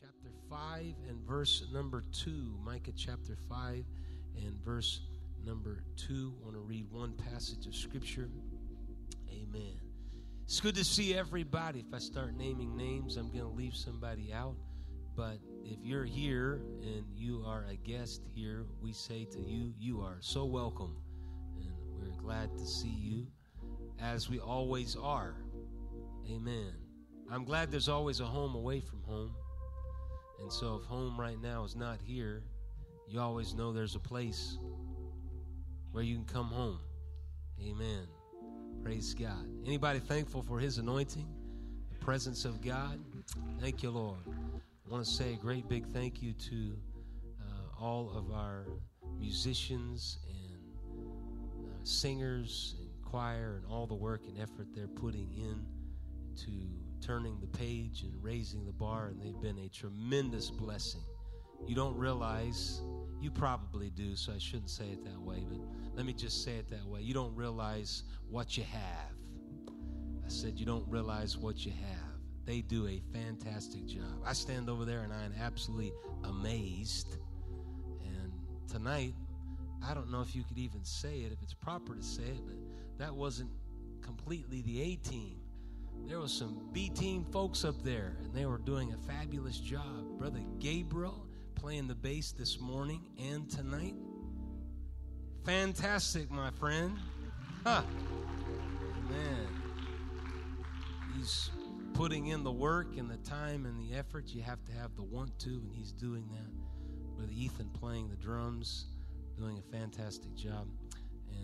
chapter 5 and verse number 2. Micah chapter 5 and verse number 2. I want to read one passage of scripture. Amen. It's good to see everybody. If I start naming names, I'm going to leave somebody out. But if you're here and you are a guest here, we say to you, you are so welcome. And we're glad to see you as we always are. Amen. I'm glad there's always a home away from home. And so if home right now is not here, you always know there's a place where you can come home. Amen. Praise God. Anybody thankful for his anointing, the presence of God? Thank you, Lord. I want to say a great big thank you to uh, all of our musicians and uh, singers and choir and all the work and effort they're putting in to turning the page and raising the bar, and they've been a tremendous blessing. You don't realize, you probably do, so I shouldn't say it that way, but let me just say it that way. You don't realize what you have. I said, You don't realize what you have. They do a fantastic job. I stand over there and I am absolutely amazed. And tonight, I don't know if you could even say it, if it's proper to say it, but that wasn't completely the A team there was some B team folks up there, and they were doing a fabulous job. Brother Gabriel playing the bass this morning and tonight. Fantastic, my friend. Huh. Man, he's putting in the work and the time and the effort. You have to have the want to, and he's doing that. Brother Ethan playing the drums, doing a fantastic job.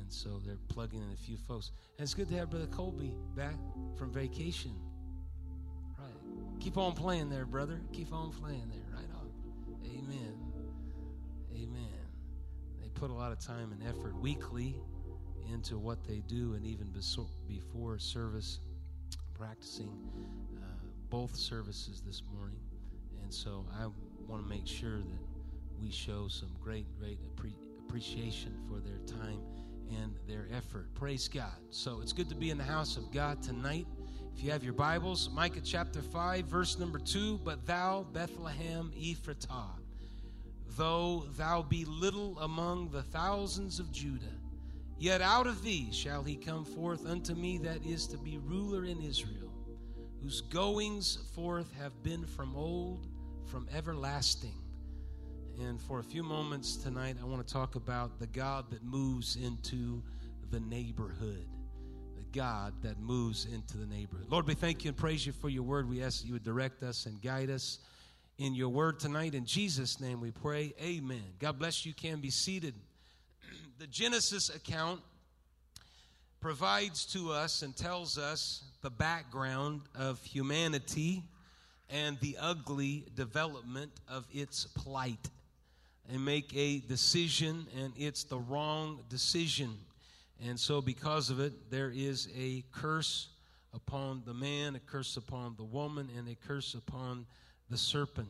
And so they're plugging in a few folks. And it's good to have Brother Colby back from vacation. Right. Keep on playing there, brother. Keep on playing there. Right on. Amen. Amen. They put a lot of time and effort weekly into what they do, and even before service, practicing uh, both services this morning. And so I want to make sure that we show some great, great appreciation for their time and their effort. Praise God. So it's good to be in the house of God tonight. If you have your Bibles, Micah chapter 5, verse number 2 But thou, Bethlehem Ephratah, though thou be little among the thousands of Judah, yet out of thee shall he come forth unto me that is to be ruler in Israel, whose goings forth have been from old, from everlasting. And for a few moments tonight, I want to talk about the God that moves into the neighborhood. The God that moves into the neighborhood. Lord, we thank you and praise you for your word. We ask that you would direct us and guide us in your word tonight. In Jesus' name we pray. Amen. God bless you. can be seated. the Genesis account provides to us and tells us the background of humanity and the ugly development of its plight and make a decision, and it's the wrong decision. And so, because of it, there is a curse upon the man, a curse upon the woman, and a curse upon the serpent.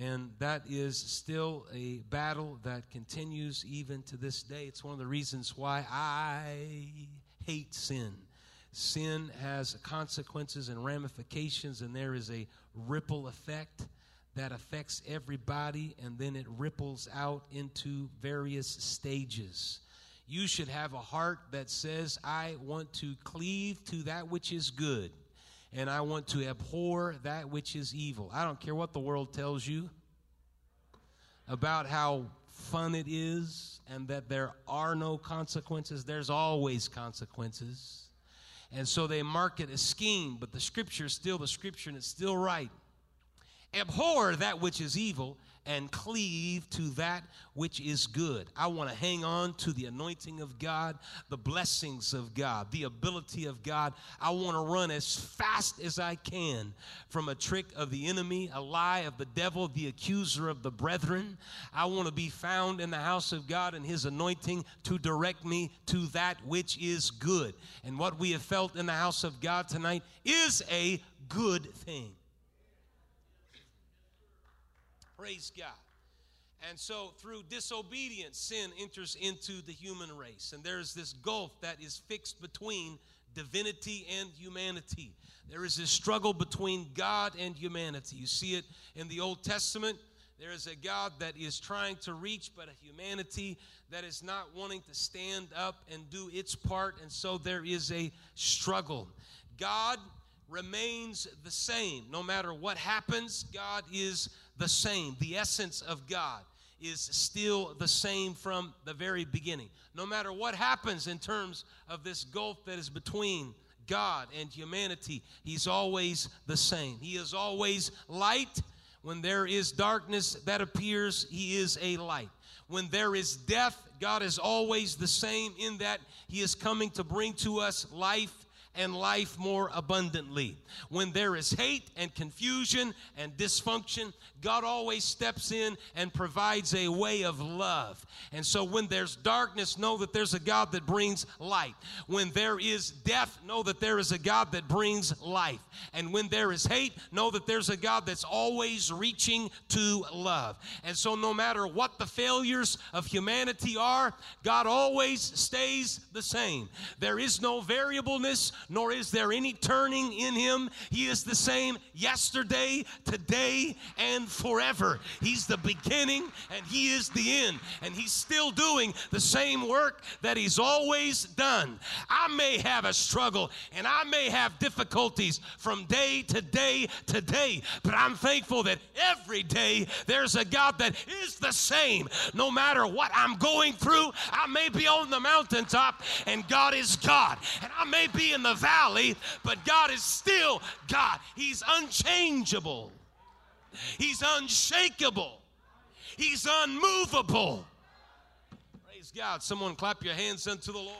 And that is still a battle that continues even to this day. It's one of the reasons why I hate sin. Sin has consequences and ramifications, and there is a ripple effect that affects everybody and then it ripples out into various stages. You should have a heart that says, I want to cleave to that which is good and I want to abhor that which is evil. I don't care what the world tells you about how fun it is and that there are no consequences. There's always consequences. And so they market a scheme, but the scripture is still the scripture and it's still right. Abhor that which is evil and cleave to that which is good. I want to hang on to the anointing of God, the blessings of God, the ability of God. I want to run as fast as I can from a trick of the enemy, a lie of the devil, the accuser of the brethren. I want to be found in the house of God and his anointing to direct me to that which is good. And what we have felt in the house of God tonight is a good thing. Praise God. And so, through disobedience, sin enters into the human race. And there's this gulf that is fixed between divinity and humanity. There is a struggle between God and humanity. You see it in the Old Testament. There is a God that is trying to reach, but a humanity that is not wanting to stand up and do its part. And so there is a struggle. God remains the same. No matter what happens, God is the same. The essence of God is still the same from the very beginning. No matter what happens in terms of this gulf that is between God and humanity, He's always the same. He is always light. When there is darkness that appears, He is a light. When there is death, God is always the same in that He is coming to bring to us life and life more abundantly. When there is hate and confusion and dysfunction, God always steps in and provides a way of love. And so when there's darkness, know that there's a God that brings light. When there is death, know that there is a God that brings life. And when there is hate, know that there's a God that's always reaching to love. And so no matter what the failures of humanity are, God always stays the same. There is no variableness, nor is there any turning in him. He is the same yesterday, today, and forever. He's the beginning and He is the end. And He's still doing the same work that He's always done. I may have a struggle and I may have difficulties from day to day to day, but I'm thankful that every day there's a God that is the same. No matter what I'm going through, I may be on the mountaintop and God is God. And I may be in the valley, but God is still God. He's unchangeable. He's unshakable. He's unmovable. Praise God. Someone clap your hands unto the Lord.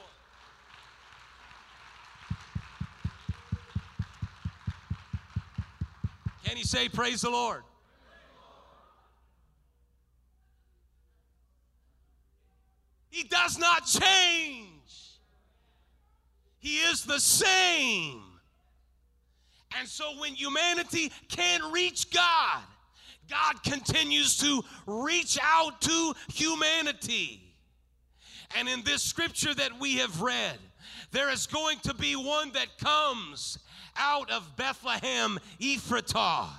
Can you say, Praise the Lord? He does not change. He is the same. And so when humanity can't reach God, God continues to reach out to humanity. And in this scripture that we have read, there is going to be one that comes out of Bethlehem, Ephratah,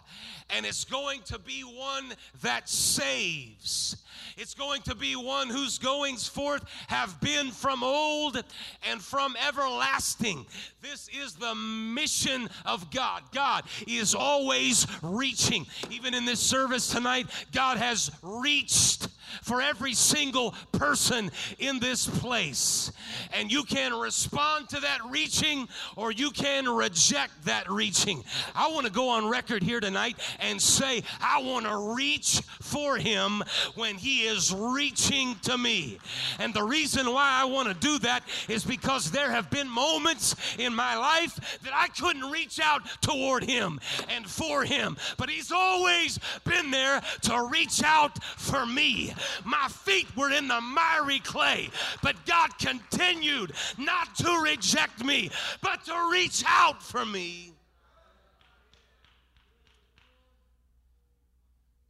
and it's going to be one that saves. It's going to be one whose goings forth have been from old and from everlasting. This is the mission of God. God is always reaching. Even in this service tonight, God has reached for every single person in this place. And you can respond to that reaching or you can reject that reaching. I want to go on record here tonight and say, I want to reach for him when he is reaching to me. And the reason why I want to do that is because there have been moments in my life that I couldn't reach out toward him and for him, but he's always been there to reach out for me. My feet were in the miry clay, but God continued not to reject me, but to reach out for me.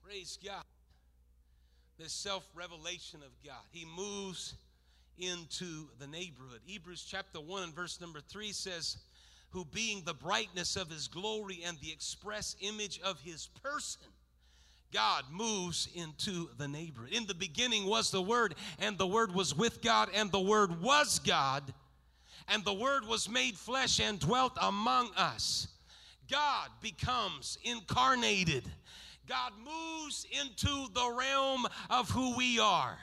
Praise God. The self revelation of God. He moves into the neighborhood. Hebrews chapter 1 and verse number 3 says, Who being the brightness of his glory and the express image of his person, God moves into the neighborhood. In the beginning was the Word, and the Word was with God, and the Word was God, and the Word was made flesh and dwelt among us. God becomes incarnated. God moves into the realm of who we are.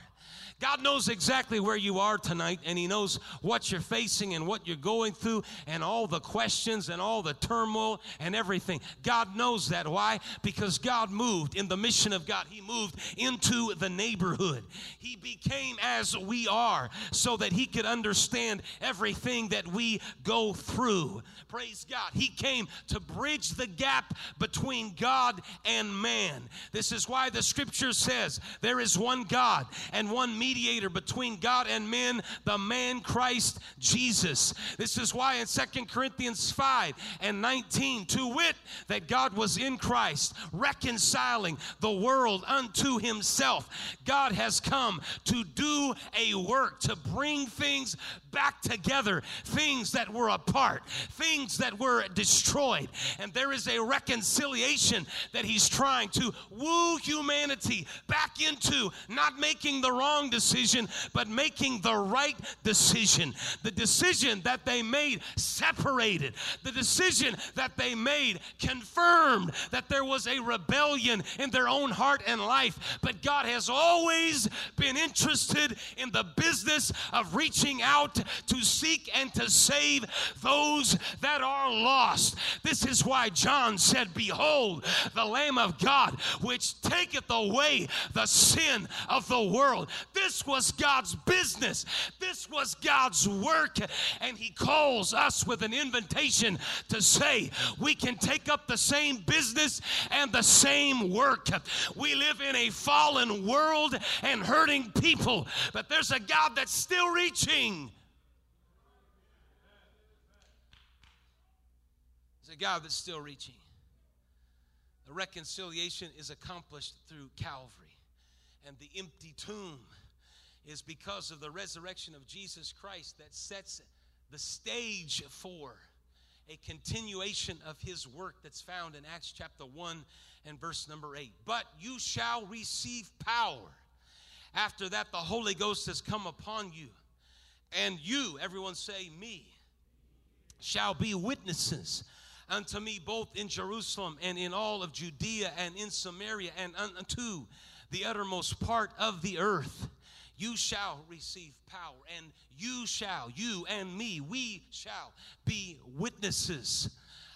God knows exactly where you are tonight, and He knows what you're facing and what you're going through, and all the questions and all the turmoil and everything. God knows that. Why? Because God moved in the mission of God. He moved into the neighborhood. He became as we are so that He could understand everything that we go through. Praise God. He came to bridge the gap between God and man. This is why the scripture says there is one God and one mediator mediator between God and men, the man Christ Jesus. This is why in Second Corinthians 5 and 19, to wit, that God was in Christ, reconciling the world unto himself. God has come to do a work, to bring things back together, things that were apart, things that were destroyed. And there is a reconciliation that he's trying to woo humanity back into not making the wrong decision, but making the right decision. The decision that they made separated, the decision that they made confirmed that there was a rebellion in their own heart and life. But God has always been interested in the business of reaching out to seek and to save those that are lost. This is why John said, Behold, the Lamb of God, which taketh away the sin of the world. This was God's business, this was God's work, and He calls us with an invitation to say, We can take up the same business and the same work. We live in a fallen world and hurting people, but there's a God that's still reaching. There's a God that's still reaching. The reconciliation is accomplished through Calvary, and the empty tomb is because of the resurrection of Jesus Christ that sets the stage for a continuation of his work that's found in Acts chapter 1 and verse number 8. But you shall receive power. After that, the Holy Ghost has come upon you. And you, everyone say, me, shall be witnesses unto me both in Jerusalem and in all of Judea and in Samaria and unto the uttermost part of the earth. You shall receive power, and you shall, you and me, we shall be witnesses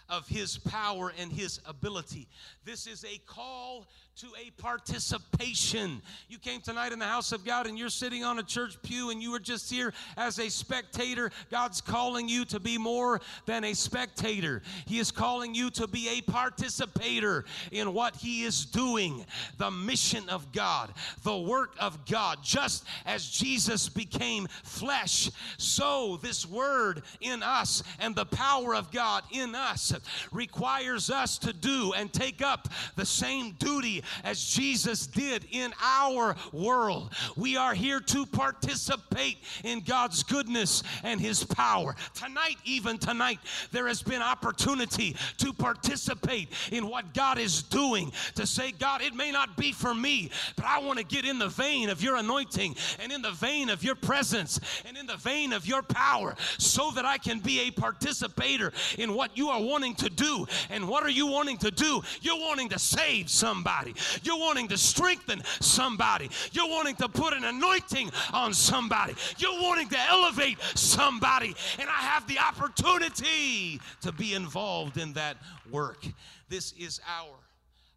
of his power and his ability. This is a call to a participation. You came tonight in the house of God and you're sitting on a church pew and you were just here as a spectator. God's calling you to be more than a spectator, He is calling you to be a participator in what He is doing. The mission of God, the work of God. Just as Jesus became flesh, so this word in us and the power of God in us requires us to do and take up the same duty as Jesus did in our world. We are here to participate in God's goodness and His power. Tonight, even tonight, there has been opportunity to participate in what God is doing. To say, God, it may not be for me, but I want to get in the vein of your anointing and in the vein of your presence and in the vein of your power so that I can be a participator in what you are wanting to do. And what are you wanting to do? You're wanting to save somebody. You're wanting to strengthen somebody. You're wanting to put an anointing on somebody. You're wanting to elevate somebody. And I have the opportunity to be involved in that work. This is our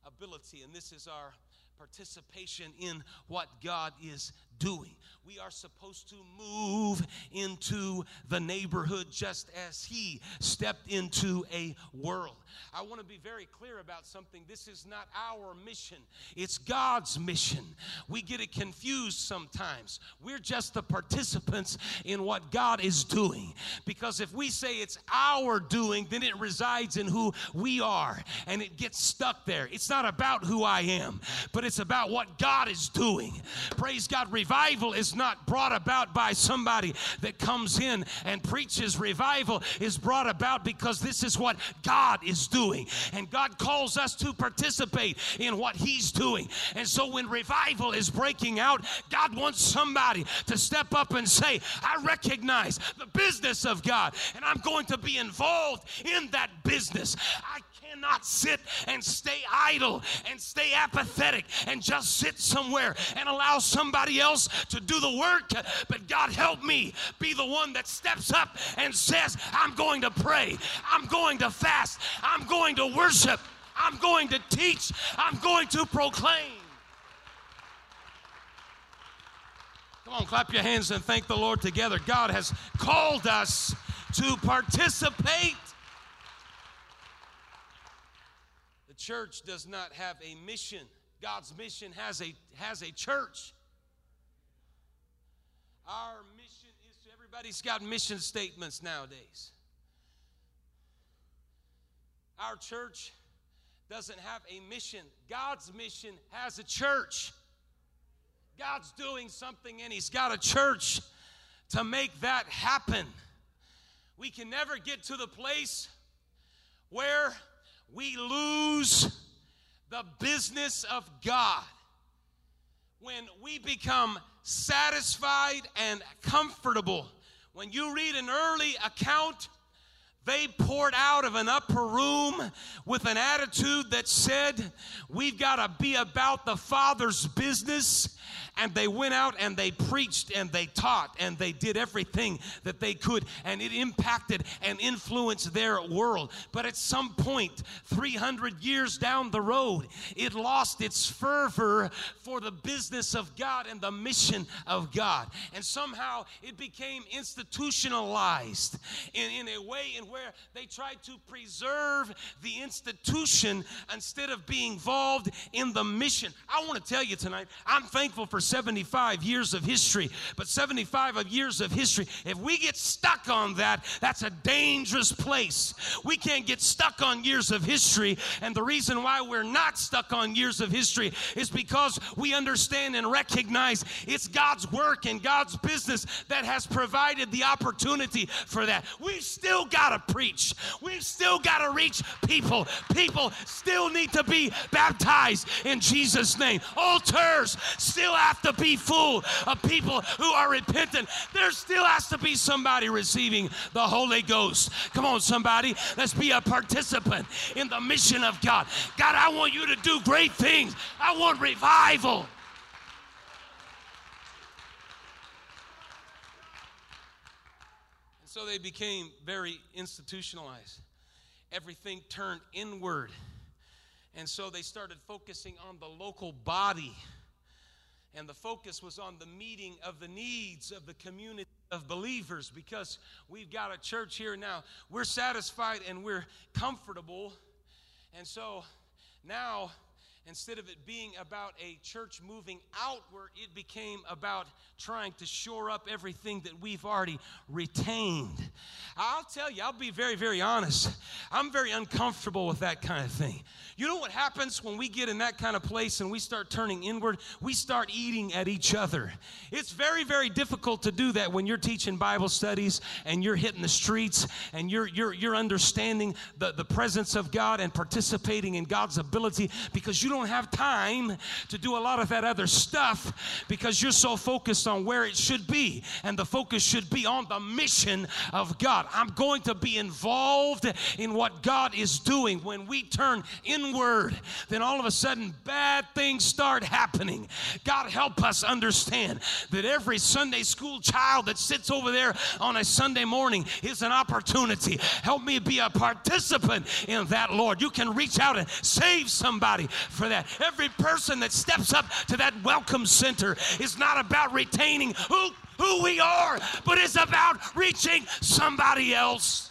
ability, and this is our participation in what God is doing. We are supposed to move into the neighborhood just as He stepped into a world. I want to be very clear about something. This is not our mission, it's God's mission. We get it confused sometimes. We're just the participants in what God is doing. Because if we say it's our doing, then it resides in who we are and it gets stuck there. It's not about who I am, but it's about what God is doing. Praise God. Revival is not brought about by somebody that comes in and preaches. Revival is brought about because this is what God is doing. And God calls us to participate in what He's doing. And so when revival is breaking out, God wants somebody to step up and say, I recognize the business of God, and I'm going to be involved in that business. I cannot sit and stay idle and stay apathetic and just sit somewhere and allow somebody else to do the work. But God, help me be the one that steps up and says, I'm going to pray, I'm going to fast, I'm going to worship, I'm going to teach, I'm going to proclaim. Come on, clap your hands and thank the Lord together. God has called us to participate church does not have a mission. God's mission has a, has a church. Our mission is to everybody's got mission statements nowadays. Our church doesn't have a mission. God's mission has a church. God's doing something and He's got a church to make that happen. We can never get to the place where we lose the business of God. When we become satisfied and comfortable. When you read an early account, they poured out of an upper room with an attitude that said, We've got to be about the Father's business and they went out and they preached and they taught and they did everything that they could and it impacted and influenced their world. But at some point, 300 years down the road, it lost its fervor for the business of God and the mission of God. And somehow it became institutionalized in, in a way in where they tried to preserve the institution instead of being involved in the mission. I want to tell you tonight, I'm thankful for 75 years of history, but 75 of years of history, if we get stuck on that, that's a dangerous place. We can't get stuck on years of history, and the reason why we're not stuck on years of history is because we understand and recognize it's God's work and God's business that has provided the opportunity for that. We've still got to preach. We've still got to reach people. People still need to be baptized in Jesus' name. Altars still have to be full of people who are repentant. There still has to be somebody receiving the Holy Ghost. Come on, somebody. Let's be a participant in the mission of God. God, I want you to do great things. I want revival. And so they became very institutionalized. Everything turned inward. And so they started focusing on the local body and the focus was on the meeting of the needs of the community of believers because we've got a church here now. We're satisfied and we're comfortable. And so now instead of it being about a church moving outward, it became about trying to shore up everything that we've already retained. I'll tell you, I'll be very, very honest. I'm very uncomfortable with that kind of thing. You know what happens when we get in that kind of place and we start turning inward? We start eating at each other. It's very, very difficult to do that when you're teaching Bible studies and you're hitting the streets and you're, you're, you're understanding the, the presence of God and participating in God's ability because you don't don't have time to do a lot of that other stuff because you're so focused on where it should be. And the focus should be on the mission of God. I'm going to be involved in what God is doing. When we turn inward, then all of a sudden bad things start happening. God help us understand that every Sunday school child that sits over there on a Sunday morning is an opportunity. Help me be a participant in that, Lord. You can reach out and save somebody for for that. Every person that steps up to that welcome center is not about retaining who, who we are, but it's about reaching somebody else.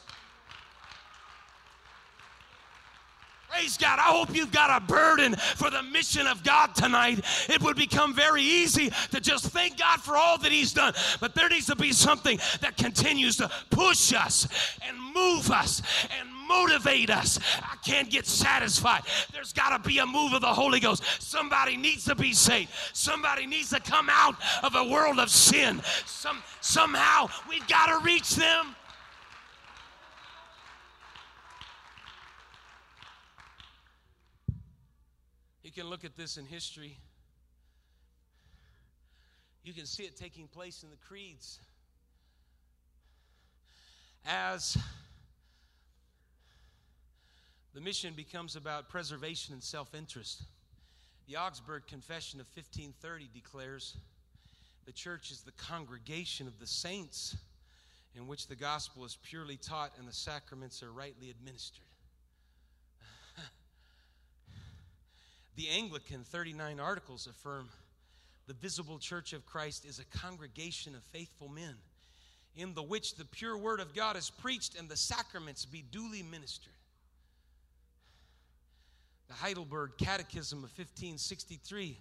Praise God. I hope you've got a burden for the mission of God tonight. It would become very easy to just thank God for all that He's done. But there needs to be something that continues to push us and move us and motivate us. I can't get satisfied. There's got to be a move of the Holy Ghost. Somebody needs to be saved. Somebody needs to come out of a world of sin. Some, somehow we've got to reach them. You can look at this in history. You can see it taking place in the creeds. As the mission becomes about preservation and self interest. The Augsburg Confession of 1530 declares the church is the congregation of the saints in which the gospel is purely taught and the sacraments are rightly administered. the Anglican 39 Articles affirm the visible church of Christ is a congregation of faithful men in the which the pure word of God is preached and the sacraments be duly ministered. The Heidelberg Catechism of 1563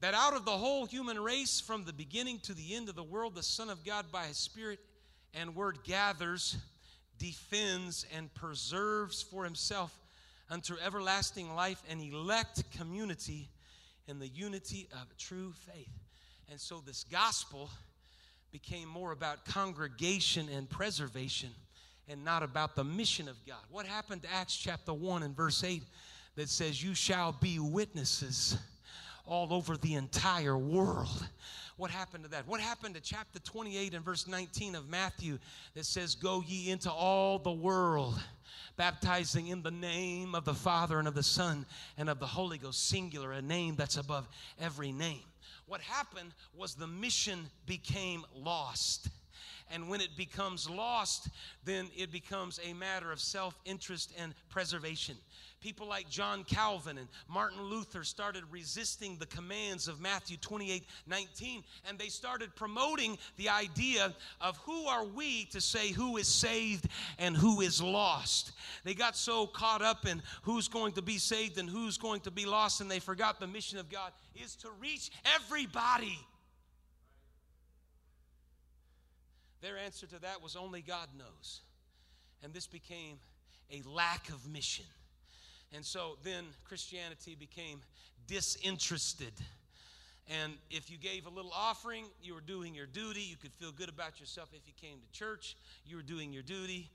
that out of the whole human race, from the beginning to the end of the world, the Son of God by his Spirit and Word gathers, defends, and preserves for himself unto everlasting life an elect community in the unity of true faith. And so this gospel became more about congregation and preservation and not about the mission of God. What happened to Acts chapter 1 and verse 8 that says, You shall be witnesses all over the entire world? What happened to that? What happened to chapter 28 and verse 19 of Matthew that says, Go ye into all the world? baptizing in the name of the Father and of the Son and of the Holy Ghost, singular, a name that's above every name. What happened was the mission became lost. And when it becomes lost, then it becomes a matter of self interest and preservation. People like John Calvin and Martin Luther started resisting the commands of Matthew 28 19, and they started promoting the idea of who are we to say who is saved and who is lost. They got so caught up in who's going to be saved and who's going to be lost, and they forgot the mission of God is to reach everybody. Their answer to that was only God knows. And this became a lack of mission. And so then Christianity became disinterested. And if you gave a little offering, you were doing your duty. You could feel good about yourself if you came to church. You were doing your duty,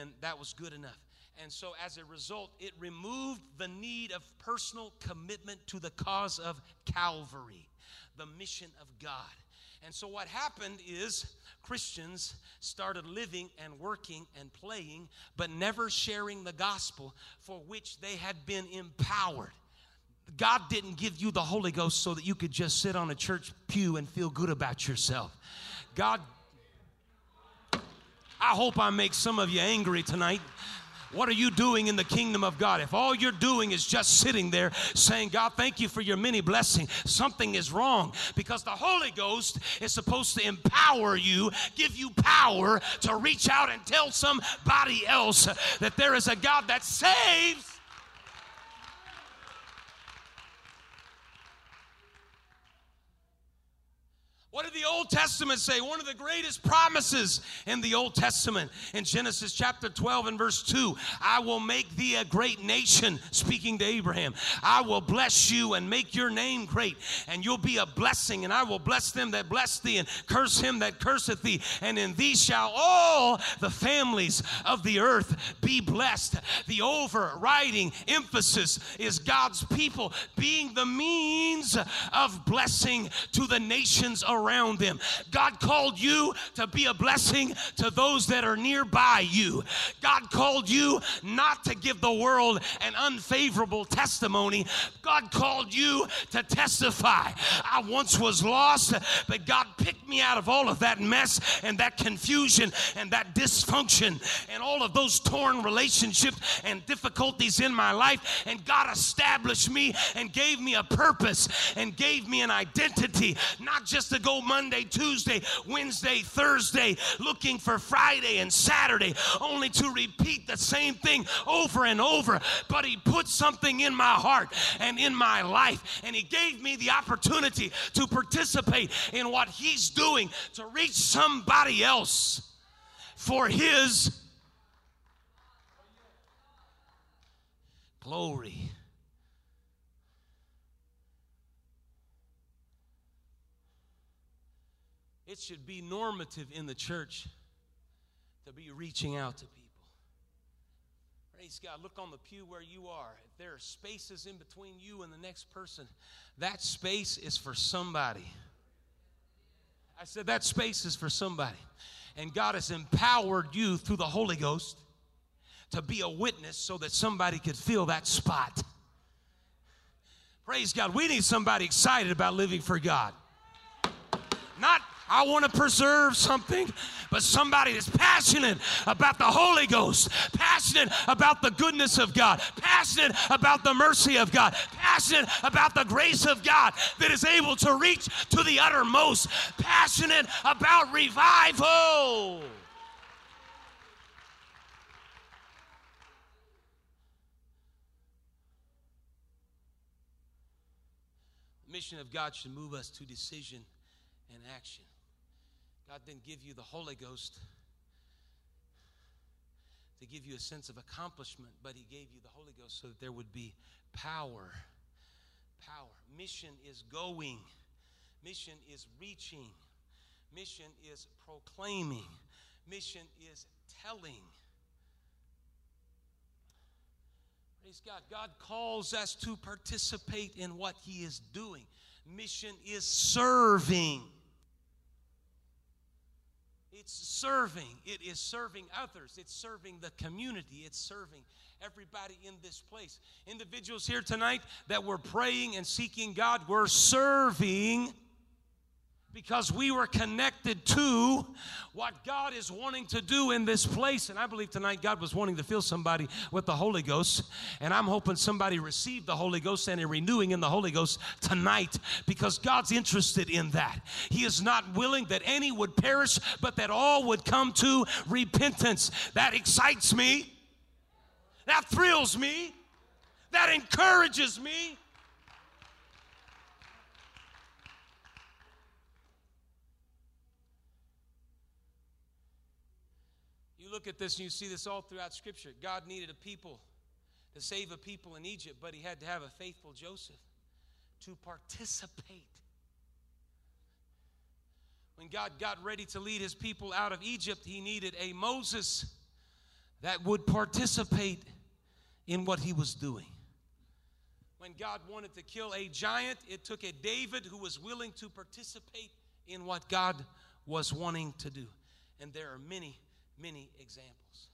and that was good enough. And so, as a result, it removed the need of personal commitment to the cause of Calvary, the mission of God. And so, what happened is Christians started living and working and playing, but never sharing the gospel for which they had been empowered. God didn't give you the Holy Ghost so that you could just sit on a church pew and feel good about yourself. God, I hope I make some of you angry tonight. What are you doing in the kingdom of God? If all you're doing is just sitting there saying, God, thank you for your many blessings, something is wrong because the Holy Ghost is supposed to empower you, give you power to reach out and tell somebody else that there is a God that saves. What did the Old Testament say? One of the greatest promises in the Old Testament in Genesis chapter 12 and verse 2 I will make thee a great nation, speaking to Abraham. I will bless you and make your name great, and you'll be a blessing, and I will bless them that bless thee, and curse him that curseth thee. And in thee shall all the families of the earth be blessed. The overriding emphasis is God's people being the means of blessing to the nations around around them. God called you to be a blessing to those that are nearby you. God called you not to give the world an unfavorable testimony. God called you to testify. I once was lost, but God picked me out of all of that mess and that confusion and that dysfunction and all of those torn relationships and difficulties in my life. And God established me and gave me a purpose and gave me an identity, not just to go Monday, Tuesday, Wednesday, Thursday, looking for Friday and Saturday, only to repeat the same thing over and over. But He put something in my heart and in my life, and He gave me the opportunity to participate in what He's doing to reach somebody else for His glory. It should be normative in the church to be reaching out to people. Praise God. Look on the pew where you are. If there are spaces in between you and the next person, that space is for somebody. I said that space is for somebody. And God has empowered you through the Holy Ghost to be a witness so that somebody could fill that spot. Praise God. We need somebody excited about living for God. Not I want to preserve something, but somebody that's passionate about the Holy Ghost, passionate about the goodness of God, passionate about the mercy of God, passionate about the grace of God that is able to reach to the uttermost, passionate about revival. mission of God should move us to decision and action. God didn't give you the Holy Ghost to give you a sense of accomplishment, but He gave you the Holy Ghost so that there would be power. Power. Mission is going, mission is reaching, mission is proclaiming, mission is telling. Praise God. God calls us to participate in what He is doing. Mission is serving. It's serving. It is serving others. It's serving the community. It's serving everybody in this place. Individuals here tonight that were praying and seeking God were serving because we were connected to what God is wanting to do in this place. And I believe tonight God was wanting to fill somebody with the Holy Ghost. And I'm hoping somebody received the Holy Ghost and a renewing in the Holy Ghost tonight because God's interested in that. He is not willing that any would perish, but that all would come to repentance. That excites me. That thrills me. That encourages me. You look at this and you see this all throughout Scripture. God needed a people to save a people in Egypt, but he had to have a faithful Joseph to participate. When God got ready to lead his people out of Egypt, he needed a Moses that would participate in what he was doing. When God wanted to kill a giant, it took a David who was willing to participate in what God was wanting to do. And there are many many examples.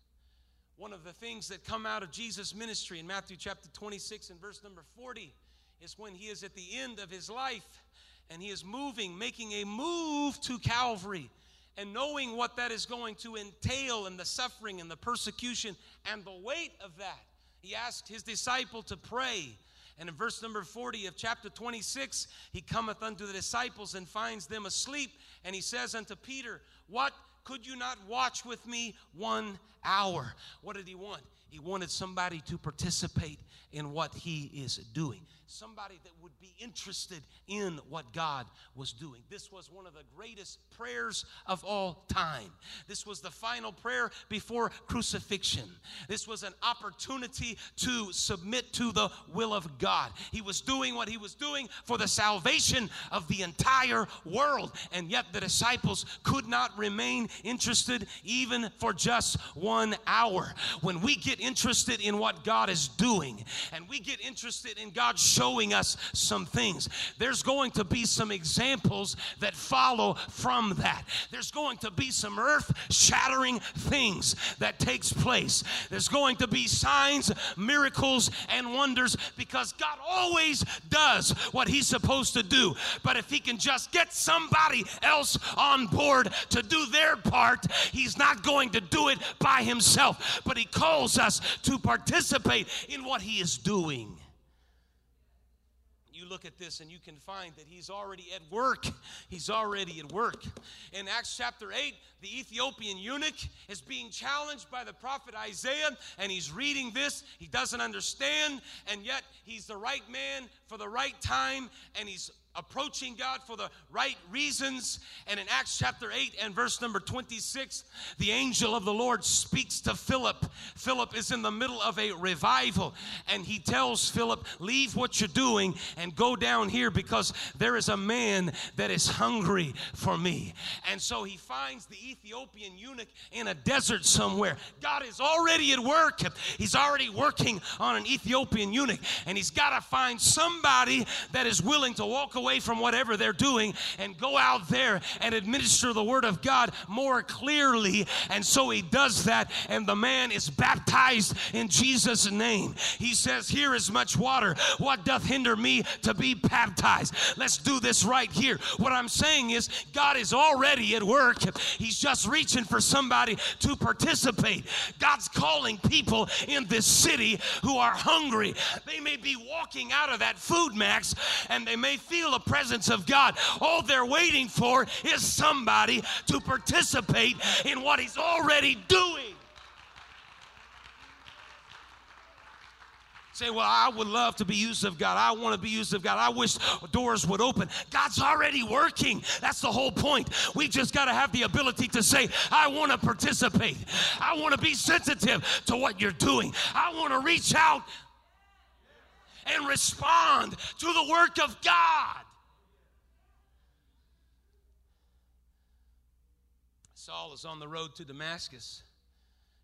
One of the things that come out of Jesus' ministry in Matthew chapter 26 and verse number 40 is when he is at the end of his life and he is moving, making a move to Calvary, and knowing what that is going to entail and the suffering and the persecution and the weight of that. He asked his disciple to pray. And in verse number 40 of chapter 26, he cometh unto the disciples and finds them asleep. And he says unto Peter, What could you not watch with me one hour? What did he want? He wanted somebody to participate in what he is doing somebody that would be interested in what God was doing. This was one of the greatest prayers of all time. This was the final prayer before crucifixion. This was an opportunity to submit to the will of God. He was doing what he was doing for the salvation of the entire world, and yet the disciples could not remain interested even for just one hour. When we get interested in what God is doing and we get interested in God's showing us some things. There's going to be some examples that follow from that. There's going to be some earth shattering things that takes place. There's going to be signs, miracles, and wonders because God always does what He's supposed to do. But if He can just get somebody else on board to do their part, He's not going to do it by Himself. But He calls us to participate in what He is doing look at this and you can find that he's already at work. He's already at work. In Acts chapter 8, the Ethiopian eunuch is being challenged by the prophet Isaiah, and he's reading this. He doesn't understand, and yet he's the right man for the right time, and he's approaching God for the right reasons. And in Acts chapter 8 and verse number 26, the angel of the Lord speaks to Philip. Philip is in the middle of a revival, and he tells Philip, Leave what you're doing and go down here because there is a man that is hungry for me. And so he finds the Ethiopian eunuch in a desert somewhere. God is already at work, he's already working on an Ethiopian eunuch, and he's got to find somebody that is willing to walk away away from whatever they're doing and go out there and administer the word of God more clearly. And so he does that, and the man is baptized in Jesus' name. He says, Here is much water. What doth hinder me to be baptized? Let's do this right here. What I'm saying is, God is already at work. He's just reaching for somebody to participate. God's calling people in this city who are hungry. They may be walking out of that food max and they may feel the presence of God. All they're waiting for is somebody to participate in what He's already doing. Say, well, I would love to be used of God. I want to be used of God. I wish doors would open. God's already working. That's the whole point. We just got to have the ability to say, I want to participate. I want to be sensitive to what you're doing. I want to reach out and respond to the work of God. Saul is on the road to Damascus.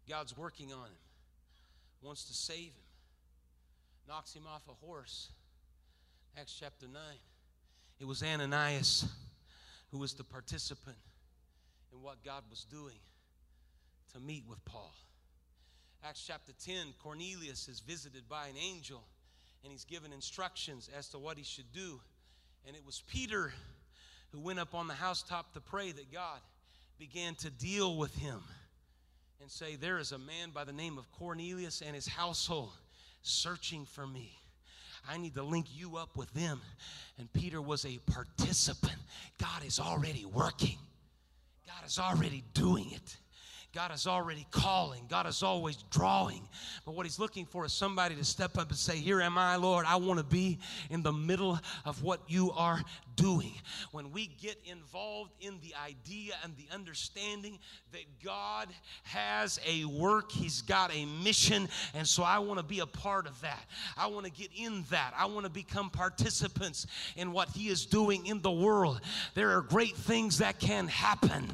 God's working on him, wants to save him knocks him off a horse. Acts chapter 9. It was Ananias who was the participant in what God was doing to meet with Paul. Acts chapter 10, Cornelius is visited by an angel and he's given instructions as to what he should do. And it was Peter who went up on the housetop to pray that God began to deal with him and say, There is a man by the name of Cornelius and his household searching for me. I need to link you up with them. And Peter was a participant. God is already working, God is already doing it. God is already calling. God is always drawing. But what He's looking for is somebody to step up and say, Here am I, Lord. I want to be in the middle of what you are doing. When we get involved in the idea and the understanding that God has a work, He's got a mission, and so I want to be a part of that. I want to get in that. I want to become participants in what He is doing in the world. There are great things that can happen.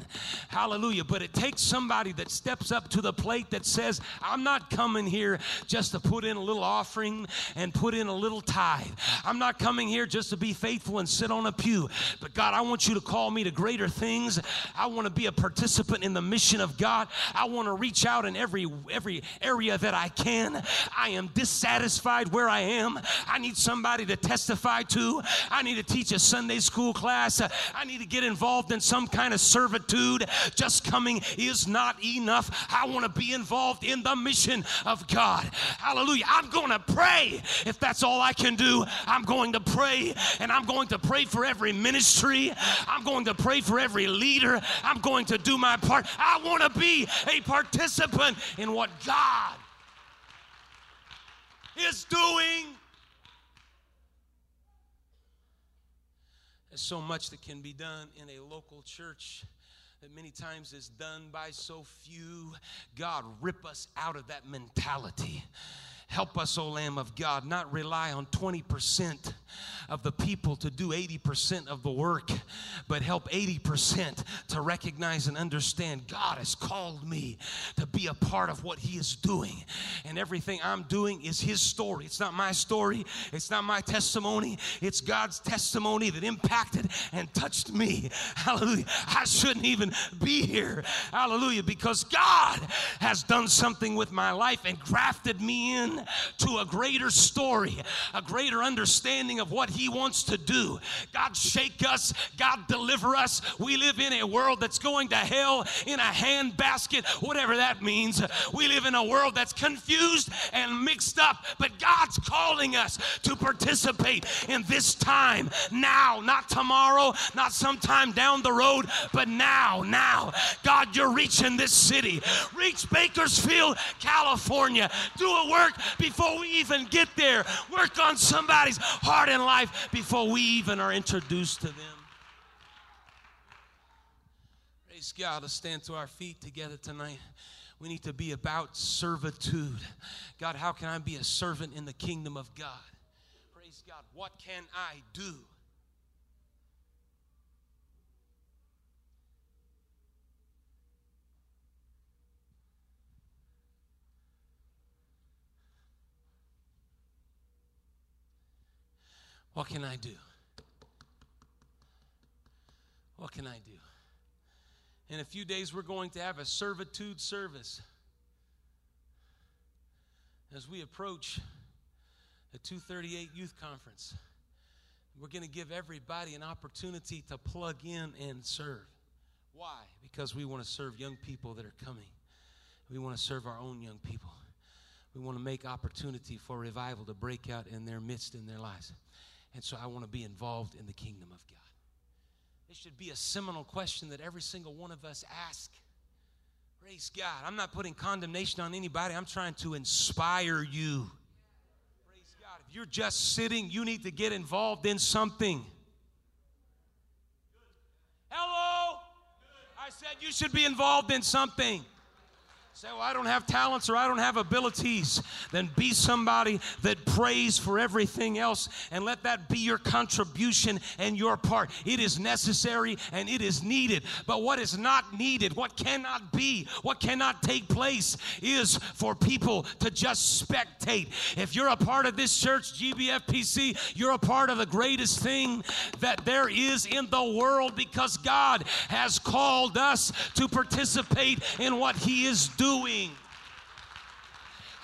Hallelujah. But it takes somebody that steps up to the plate that says, I'm not coming here just to put in a little offering and put in a little tithe. I'm not coming here just to be faithful and sit on a pew. But God, I want you to call me to greater things. I want to be a participant in the mission of God. I want to reach out in every every area that I can. I am dissatisfied where I am. I need somebody to testify to. I need to teach a Sunday school class. I need to get involved in some kind of servitude. Just coming is not enough. I want to be involved in the mission of God. Hallelujah. I'm going to pray. If that's all I can do, I'm going to pray and I'm going to pray for every ministry. I'm going to pray for every leader. I'm going to do my part. I want to be a participant in what God is doing. There's so much that can be done in a local church that many times is done by so few. God, rip us out of that mentality. Help us, O Lamb of God, not rely on 20% of the people to do 80% of the work, but help 80% to recognize and understand God has called me to be a part of what He is doing. And everything I'm doing is His story. It's not my story, it's not my testimony, it's God's testimony that impacted and touched me. Hallelujah. I shouldn't even be here. Hallelujah. Because God has done something with my life and grafted me in to a greater story, a greater understanding of what He wants to do. God, shake us. God, deliver us. We live in a world that's going to hell in a handbasket, whatever that means. We live in a world that's confused and mixed up, but God's calling us to participate in this time now, not tomorrow, not sometime down the road, but now, now. God, you're reaching this city. Reach Bakersfield, California. Do a work before we even get there. Work on somebody's heart and life before we even are introduced to them. Praise God. Let's stand to our feet together tonight. We need to be about servitude. God, how can I be a servant in the kingdom of God? Praise God. What can I do? What can I do? What can I do? In a few days, we're going to have a servitude service. As we approach the 238 Youth Conference, we're going to give everybody an opportunity to plug in and serve. Why? Because we want to serve young people that are coming. We want to serve our own young people. We want to make opportunity for revival to break out in their midst in their lives. And so I want to be involved in the kingdom of God. It should be a seminal question that every single one of us ask. Praise God. I'm not putting condemnation on anybody, I'm trying to inspire you. Praise God. If you're just sitting, you need to get involved in something. Hello? I said you should be involved in something. Say, well, I don't have talents or I don't have abilities. Then be somebody that prays for everything else and let that be your contribution and your part. It is necessary and it is needed. But what is not needed, what cannot be, what cannot take place is for people to just spectate. If you're a part of this church, GBFPC, you're a part of the greatest thing that there is in the world because God has called us to participate in what He is doing doing.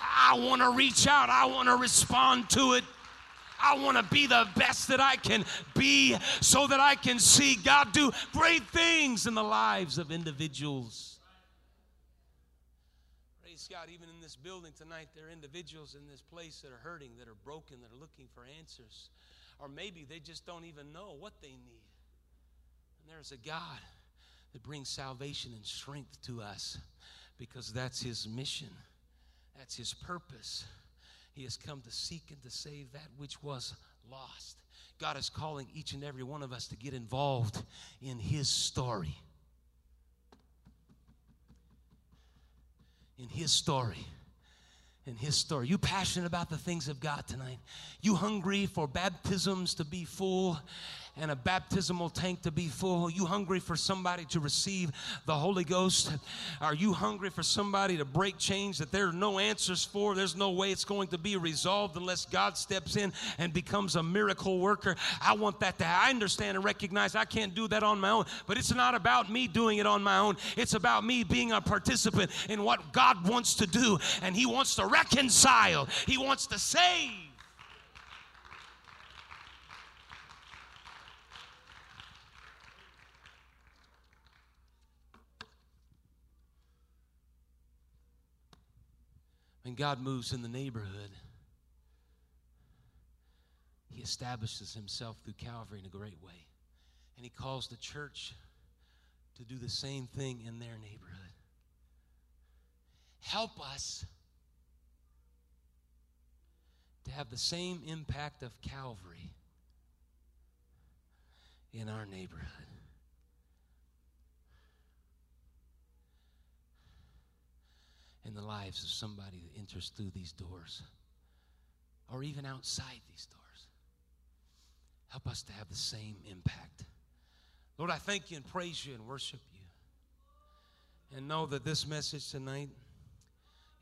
I want to reach out, I want to respond to it. I want to be the best that I can be so that I can see God do great things in the lives of individuals. Praise God, even in this building tonight, there are individuals in this place that are hurting, that are broken, that are looking for answers. Or maybe they just don't even know what they need. And there's a God that brings salvation and strength to us because that's his mission, that's his purpose. He has come to seek and to save that which was lost. God is calling each and every one of us to get involved in his story. In his story. In his story. You passionate about the things of God tonight? You hungry for baptisms to be full and a baptismal tank to be full? Are you hungry for somebody to receive the Holy Ghost? Are you hungry for somebody to break chains that there are no answers for? There's no way it's going to be resolved unless God steps in and becomes a miracle worker. I want that to I understand and recognize I can't do that on my own, but it's not about me doing it on my own. It's about me being a participant in what God wants to do, and He wants to reconcile, He wants to save. When God moves in the neighborhood, He establishes Himself through Calvary in a great way. And He calls the church to do the same thing in their neighborhood. Help us to have the same impact of Calvary in our neighborhood. In the lives of somebody that enters through these doors or even outside these doors. Help us to have the same impact. Lord, I thank you and praise you and worship you. And know that this message tonight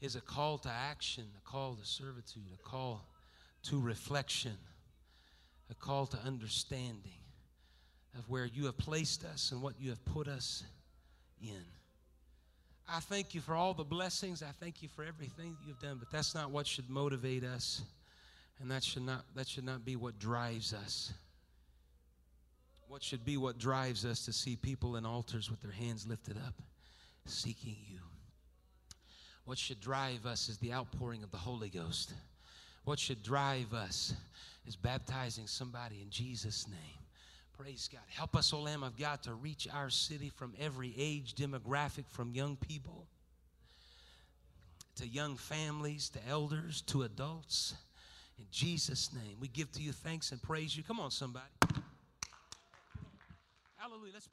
is a call to action, a call to servitude, a call to reflection, a call to understanding of where you have placed us and what you have put us in. I thank you for all the blessings. I thank you for everything you've done, but that's not what should motivate us. And that should not that should not be what drives us. What should be what drives us to see people in altars with their hands lifted up, seeking you. What should drive us is the outpouring of the Holy Ghost. What should drive us is baptizing somebody in Jesus' name. Praise God. Help us, O Lamb of God, to reach our city from every age demographic, from young people to young families, to elders, to adults. In Jesus' name, we give to you thanks and praise you. Come on, somebody. Hallelujah. Let's